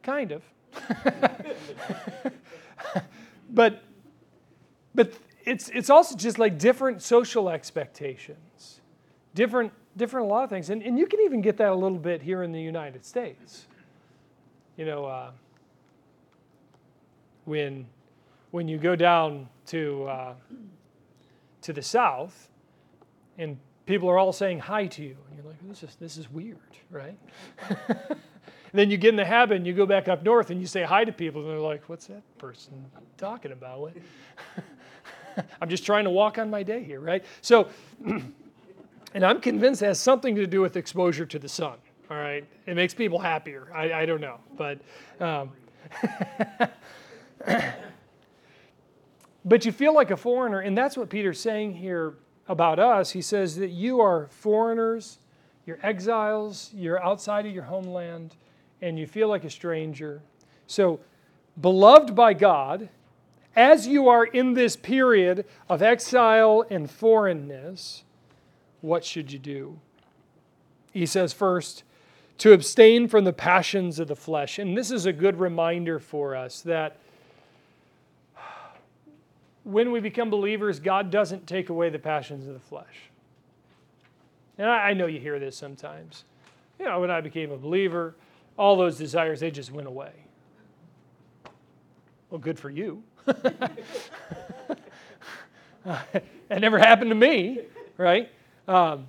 kind of. but, but it's, it's also just like different social expectations different, different a lot of things. And, and you can even get that a little bit here in the United States. You know, uh, when, when you go down to, uh, to the South and people are all saying hi to you, and you're like, this is, this is weird, right? then you get in the habit and you go back up north and you say hi to people and they're like, what's that person talking about? I'm just trying to walk on my day here, right? So, And I'm convinced it has something to do with exposure to the sun. All right, it makes people happier. I, I don't know, but um, but you feel like a foreigner, and that's what Peter's saying here about us. He says that you are foreigners, you're exiles, you're outside of your homeland, and you feel like a stranger. So, beloved by God, as you are in this period of exile and foreignness, what should you do? He says, first, to abstain from the passions of the flesh. And this is a good reminder for us that when we become believers, God doesn't take away the passions of the flesh. And I, know you hear this sometimes. You know, when I became a believer, all those desires, they just went away. Well, good for you. it never happened to me, right? Um,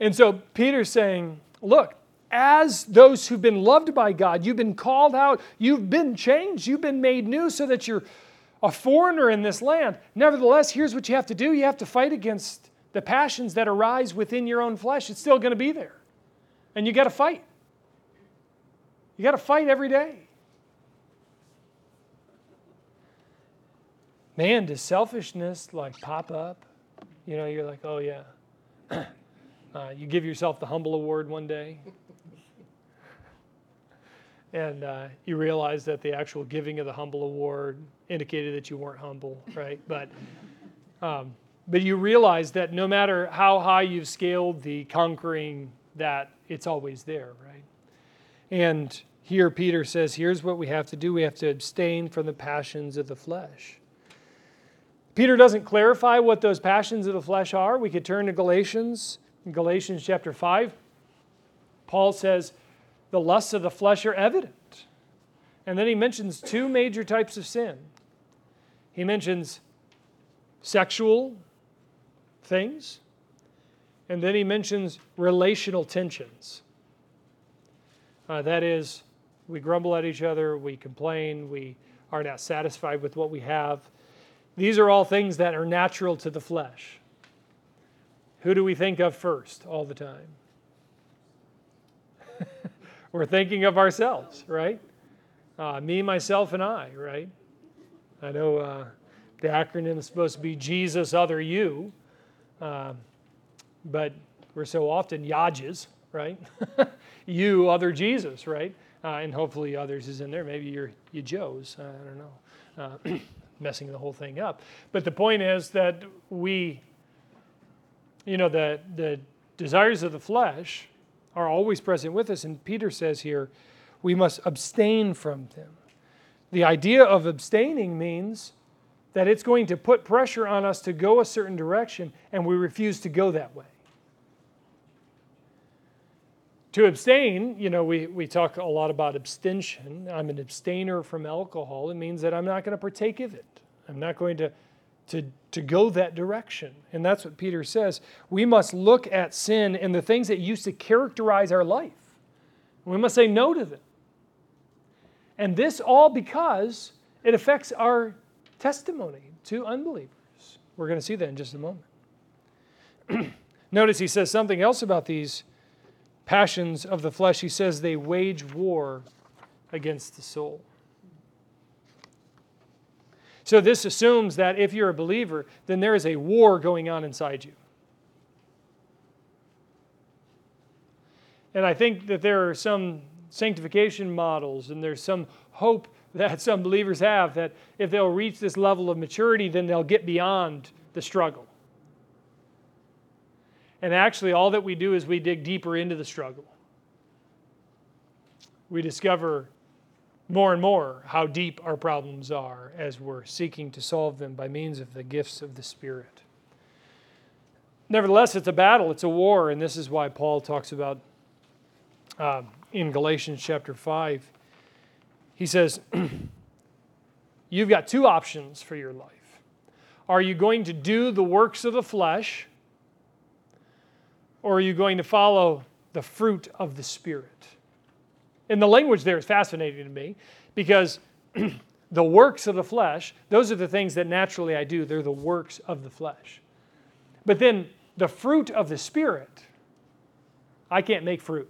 and so Peter's saying, look, as those who've been loved by God, you've been called out, you've been changed, you've been made new so that you're a foreigner in this land. Nevertheless, here's what you have to do you have to fight against the passions that arise within your own flesh. It's still going to be there. And you got to fight. You got to fight every day. Man, does selfishness like pop up? You know, you're like, oh, yeah. uh, you give yourself the Humble Award one day. and uh, you realize that the actual giving of the Humble Award indicated that you weren't humble, right? But, um, but you realize that no matter how high you've scaled the conquering, that it's always there, right? And here Peter says, here's what we have to do we have to abstain from the passions of the flesh. Peter doesn't clarify what those passions of the flesh are. We could turn to Galatians, in Galatians chapter 5. Paul says, the lusts of the flesh are evident. And then he mentions two major types of sin. He mentions sexual things, and then he mentions relational tensions. Uh, that is, we grumble at each other, we complain, we are not satisfied with what we have. These are all things that are natural to the flesh. Who do we think of first all the time? We're thinking of ourselves, right? Uh, me, myself, and I, right? I know uh, the acronym is supposed to be Jesus, other you, uh, but we're so often Yajas, right? you, other Jesus, right? Uh, and hopefully others is in there. Maybe you're you Joes. I don't know. Messing the whole thing up. But the point is that we, you know, the, the desires of the flesh are always present with us. And Peter says here, we must abstain from them. The idea of abstaining means that it's going to put pressure on us to go a certain direction, and we refuse to go that way. To abstain, you know, we, we talk a lot about abstention. I'm an abstainer from alcohol. It means that I'm not going to partake of it. I'm not going to, to, to go that direction. And that's what Peter says. We must look at sin and the things that used to characterize our life. We must say no to them. And this all because it affects our testimony to unbelievers. We're going to see that in just a moment. Notice he says something else about these passions of the flesh. He says they wage war against the soul. So, this assumes that if you're a believer, then there is a war going on inside you. And I think that there are some sanctification models and there's some hope that some believers have that if they'll reach this level of maturity, then they'll get beyond the struggle. And actually, all that we do is we dig deeper into the struggle. We discover more and more how deep our problems are as we're seeking to solve them by means of the gifts of the Spirit. Nevertheless, it's a battle, it's a war, and this is why Paul talks about uh, in Galatians chapter 5. He says, You've got two options for your life. Are you going to do the works of the flesh, or are you going to follow the fruit of the Spirit? And the language there is fascinating to me because the works of the flesh, those are the things that naturally I do. They're the works of the flesh. But then the fruit of the Spirit, I can't make fruit,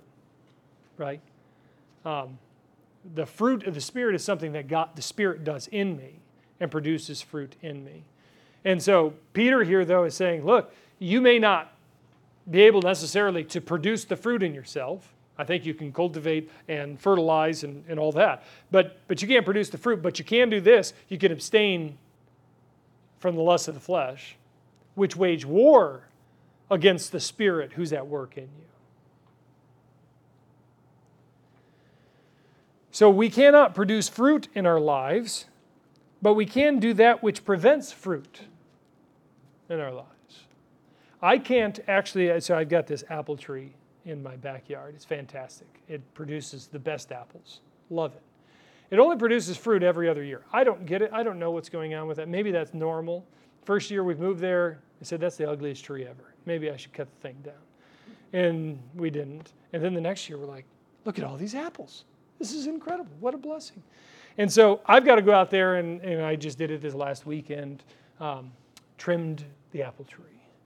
right? Um, the fruit of the Spirit is something that God, the Spirit does in me and produces fruit in me. And so Peter here, though, is saying, look, you may not be able necessarily to produce the fruit in yourself, I think you can cultivate and fertilize and, and all that. But, but you can't produce the fruit. But you can do this you can abstain from the lust of the flesh, which wage war against the spirit who's at work in you. So we cannot produce fruit in our lives, but we can do that which prevents fruit in our lives. I can't actually, so I've got this apple tree in my backyard. It's fantastic. It produces the best apples. Love it. It only produces fruit every other year. I don't get it. I don't know what's going on with that. Maybe that's normal. First year we moved there, I said, that's the ugliest tree ever. Maybe I should cut the thing down. And we didn't. And then the next year we're like, look at all these apples. This is incredible. What a blessing. And so I've got to go out there, and, and I just did it this last weekend, um, trimmed the apple tree.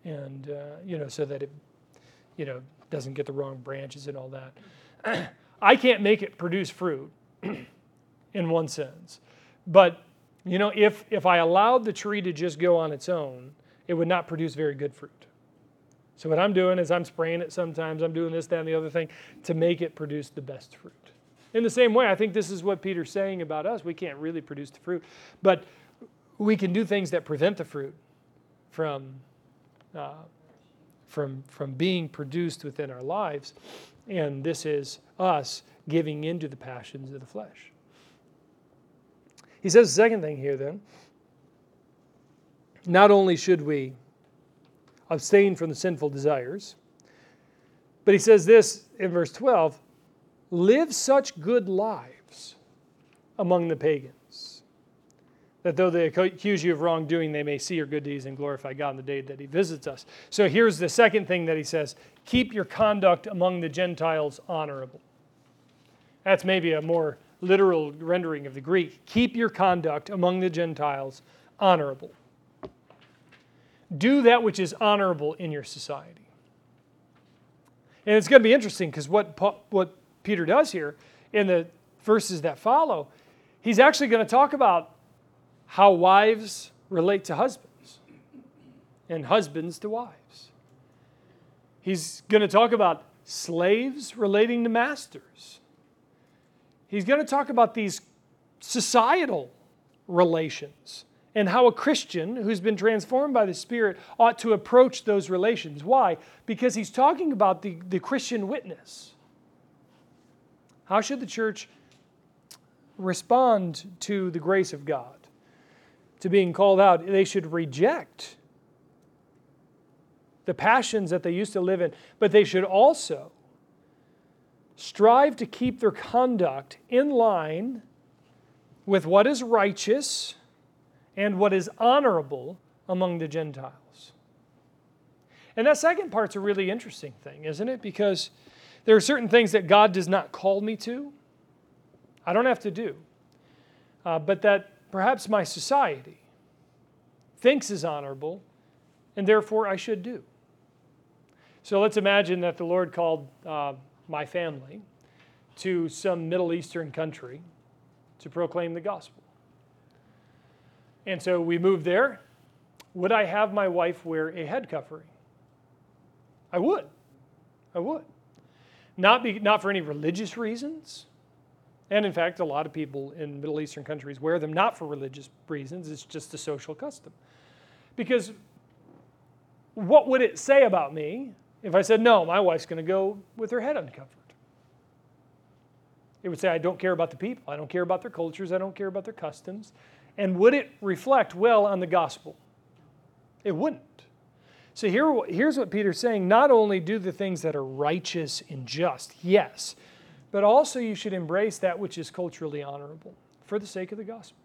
And, uh, you know, so that it, you know, doesn't get the wrong branches and all that. I can't make it produce fruit in one sense. But, you know, if, if I allowed the tree to just go on its own, it would not produce very good fruit. So what I'm doing is I'm spraying it sometimes, I'm doing this, that, and the other thing to make it produce the best fruit. In the same way, I think this is what Peter's saying about us. We can't really produce the fruit, but we can do things that prevent the fruit from uh, from, from being produced within our lives. And this is us giving into the passions of the flesh. He says the second thing here then not only should we abstain from the sinful desires, but he says this in verse 12 live such good lives among the pagans that though they accuse you of wrongdoing, they may see your good deeds and glorify God in the day that He visits us. So here's the second thing that He says keep your conduct among the Gentiles honorable. That's maybe a more literal rendering of the Greek. Keep your conduct among the Gentiles honorable. Do that which is honorable in your society. And it's going to be interesting because what, what Peter does here in the verses that follow, he's actually going to talk about how wives relate to husbands and husbands to wives. He's going to talk about slaves relating to masters. He's going to talk about these societal relations and how a Christian who's been transformed by the Spirit ought to approach those relations. Why? Because he's talking about the, the Christian witness. How should the church respond to the grace of God? To being called out, they should reject the passions that they used to live in, but they should also strive to keep their conduct in line with what is righteous and what is honorable among the Gentiles. And that second part's a really interesting thing, isn't it? Because there are certain things that God does not call me to, I don't have to do, uh, but that perhaps my society thinks is honorable, and therefore I should do. So let's imagine that the Lord called uh, my family to some Middle Eastern country to proclaim the gospel. And so we moved there. Would I have my wife wear a head covering? I would. I would. Not, be, not for any religious reasons. And in fact, a lot of people in Middle Eastern countries wear them not for religious reasons, it's just a social custom. Because what would it say about me if I said, no, my wife's going to go with her head uncovered? It would say, I don't care about the people. I don't care about their cultures. I don't care about their customs. And would it reflect well on the gospel? It wouldn't. So here, here's what Peter's saying not only do the things that are righteous and just, yes, but also you should embrace that which is culturally honorable for the sake of the gospel.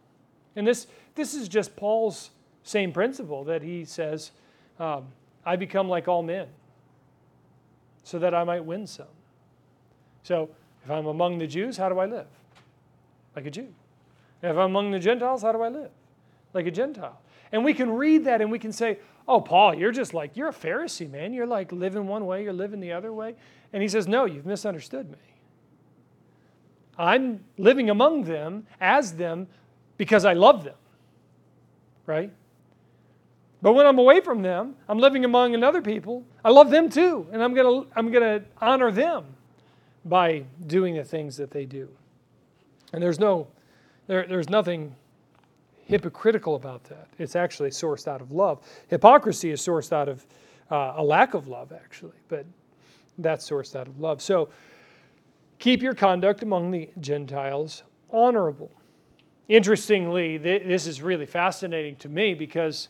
And this, this is just Paul's same principle that he says, um, I become like all men so that I might win some. So if I'm among the Jews, how do I live? Like a Jew. If I'm among the Gentiles, how do I live? Like a Gentile. And we can read that and we can say, oh, Paul, you're just like, you're a Pharisee, man. You're like living one way, you're living the other way. And he says, no, you've misunderstood me. I'm living among them as them because I love them, right? But when I'm away from them, I'm living among another people. I love them too, and I'm going to I'm going to honor them by doing the things that they do. And there's no, there, there's nothing hypocritical about that. It's actually sourced out of love. Hypocrisy is sourced out of uh, a lack of love, actually, but that's sourced out of love. So keep your conduct among the Gentiles honorable. Interestingly, th- this is really fascinating to me because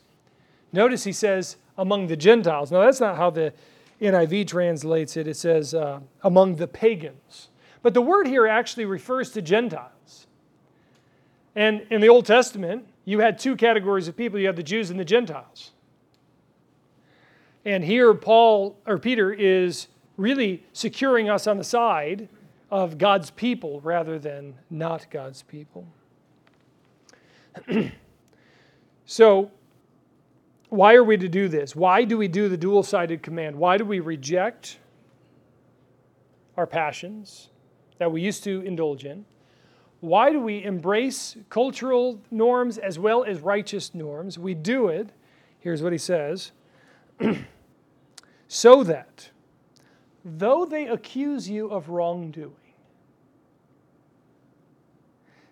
notice he says among the Gentiles. Now, that's not how the NIV translates it, it says uh, among the pagans. But the word here actually refers to Gentiles. And in the Old Testament, you had two categories of people you had the Jews and the Gentiles. And here, Paul or Peter is really securing us on the side of God's people rather than not God's people. so, why are we to do this? Why do we do the dual sided command? Why do we reject our passions that we used to indulge in? Why do we embrace cultural norms as well as righteous norms? We do it, here's what he says, so that though they accuse you of wrongdoing,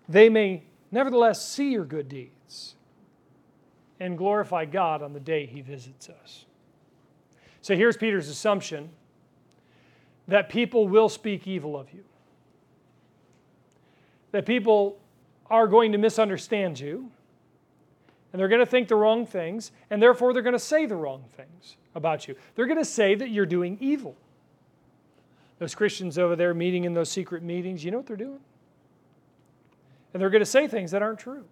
they may nevertheless see your good deeds and glorify God on the day he visits us. So here's Peter's assumption that people will speak evil of you, that people are going to misunderstand you, and they're going to think the wrong things, and therefore they're going to say the wrong things about you. They're going to say that you're doing evil. Those Christians over there meeting in those secret meetings, you know what they're doing? And they're going to say things that aren't true.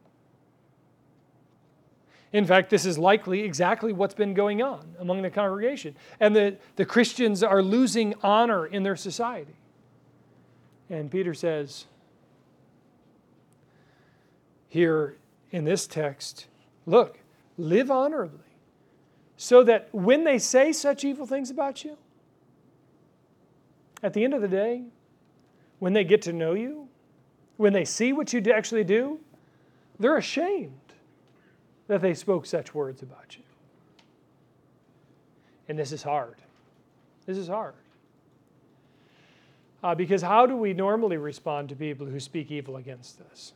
In fact, this is likely exactly what's been going on among the congregation. And the, the Christians are losing honor in their society. And Peter says here in this text look, live honorably, so that when they say such evil things about you, at the end of the day, when they get to know you, when they see what you actually do, they're ashamed that they spoke such words about you. And this is hard. This is hard. Uh, because how do we normally respond to people who speak evil against us?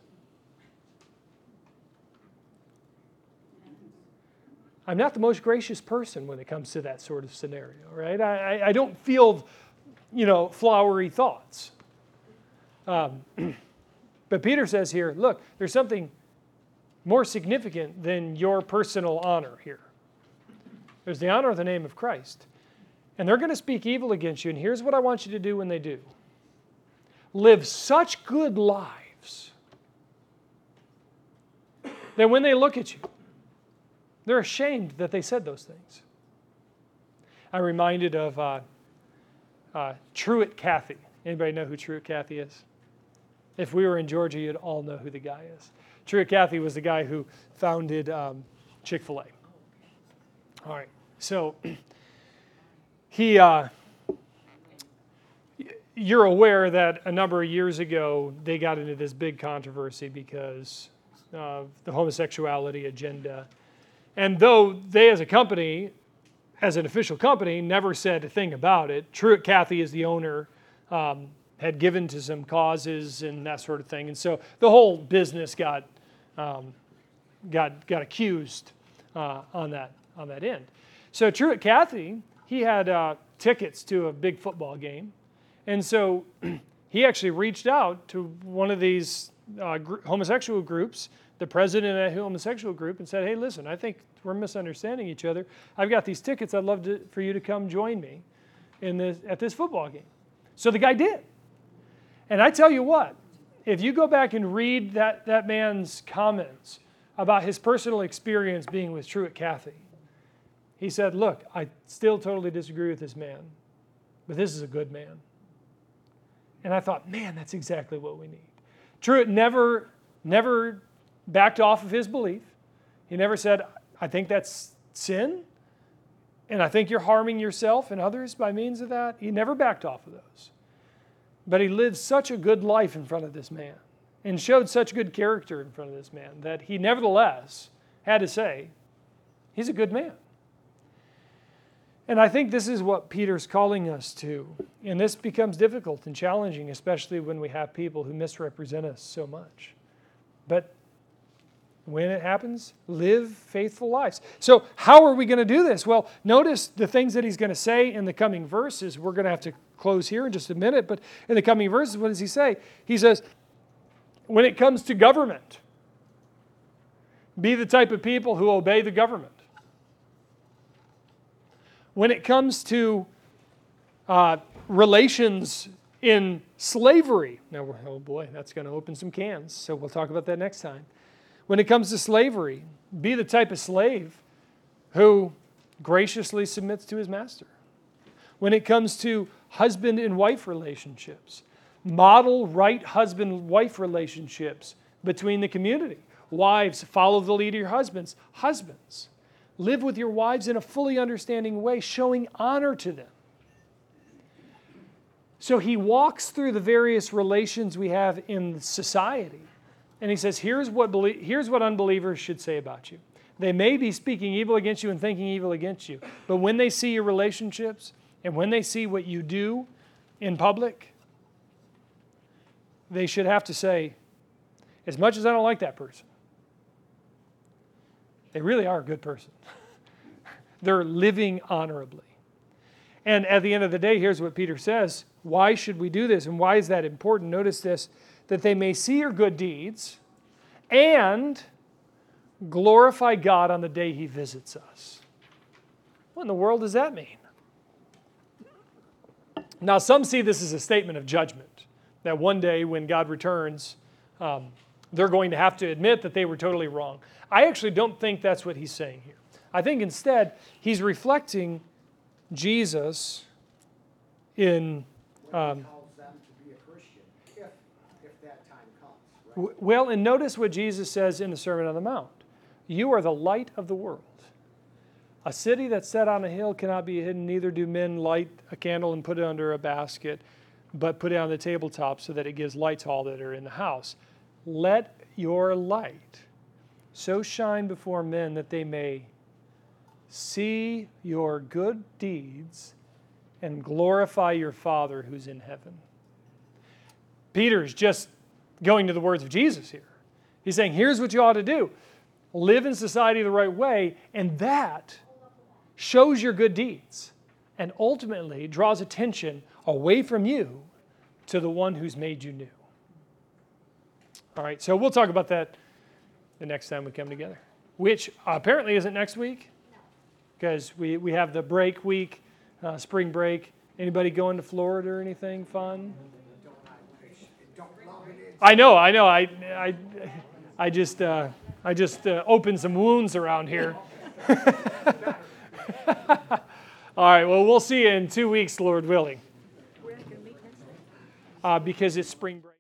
I'm not the most gracious person when it comes to that sort of scenario, right? I, I, I don't feel, you know, flowery thoughts. Um, but Peter says here, look, there's something more significant than your personal honor here. There's the honor of the name of Christ. And they're going to speak evil against you. And here's what I want you to do when they do live such good lives that when they look at you, they're ashamed that they said those things. I'm reminded of uh, uh, Truett Cathy. Anybody know who Truett Cathy is? If we were in Georgia, you'd all know who the guy is. Truett Cathy was the guy who founded um, Chick fil A. All right, so he, uh, you're aware that a number of years ago they got into this big controversy because of the homosexuality agenda and though they, as a company, as an official company, never said a thing about it, Truett Cathy is the owner, um, had given to some causes and that sort of thing. And so the whole business got, um, got, got accused uh, on, that, on that end. So Truett Cathy, he had uh, tickets to a big football game. And so he actually reached out to one of these uh, gr- homosexual groups the president of that homosexual group and said, Hey, listen, I think we're misunderstanding each other. I've got these tickets. I'd love to, for you to come join me in this, at this football game. So the guy did. And I tell you what, if you go back and read that, that man's comments about his personal experience being with Truett Cathy, he said, Look, I still totally disagree with this man, but this is a good man. And I thought, man, that's exactly what we need. Truett never, never backed off of his belief. He never said, I think that's sin, and I think you're harming yourself and others by means of that. He never backed off of those. But he lived such a good life in front of this man and showed such good character in front of this man that he nevertheless had to say, he's a good man. And I think this is what Peter's calling us to. And this becomes difficult and challenging, especially when we have people who misrepresent us so much. But when it happens, live faithful lives. So, how are we going to do this? Well, notice the things that he's going to say in the coming verses. We're going to have to close here in just a minute, but in the coming verses, what does he say? He says, when it comes to government, be the type of people who obey the government. When it comes to uh, relations in slavery, now, oh boy, that's going to open some cans, so we'll talk about that next time. When it comes to slavery, be the type of slave who graciously submits to his master. When it comes to husband and wife relationships, model right husband wife relationships between the community. Wives, follow the lead of your husbands. Husbands, live with your wives in a fully understanding way, showing honor to them. So he walks through the various relations we have in society and he says, here's what, belie- here's what unbelievers should say about you. They may be speaking evil against you and thinking evil against you, but when they see your relationships and when they see what you do in public, they should have to say, as much as I don't like that person, they really are a good person. They're living honorably. And at the end of the day, here's what Peter says why should we do this and why is that important? Notice this that they may see your good deeds and glorify God on the day he visits us. What in the world does that mean? Now, some see this as a statement of judgment, that one day when God returns, um, they're going to have to admit that they were totally wrong. I actually don't think that's what he's saying here. I think instead, he's reflecting Jesus in. Um, Well, and notice what Jesus says in the Sermon on the Mount You are the light of the world. A city that's set on a hill cannot be hidden, neither do men light a candle and put it under a basket, but put it on the tabletop so that it gives light to all that are in the house. Let your light so shine before men that they may see your good deeds and glorify your Father who's in heaven. Peter's just going to the words of Jesus here. He's saying, here's what you ought to do live in society the right way, and that shows your good deeds and ultimately draws attention away from you to the one who's made you new. All right, so we'll talk about that the next time we come together, which apparently isn't next week because we, we have the break week, uh, spring break. Anybody going to Florida or anything fun? Don't I wish, and don't love it in. I know, I know. I, I, I just, uh, I just uh, opened some wounds around here. All right, well, we'll see you in two weeks, Lord willing, uh, because it's spring break.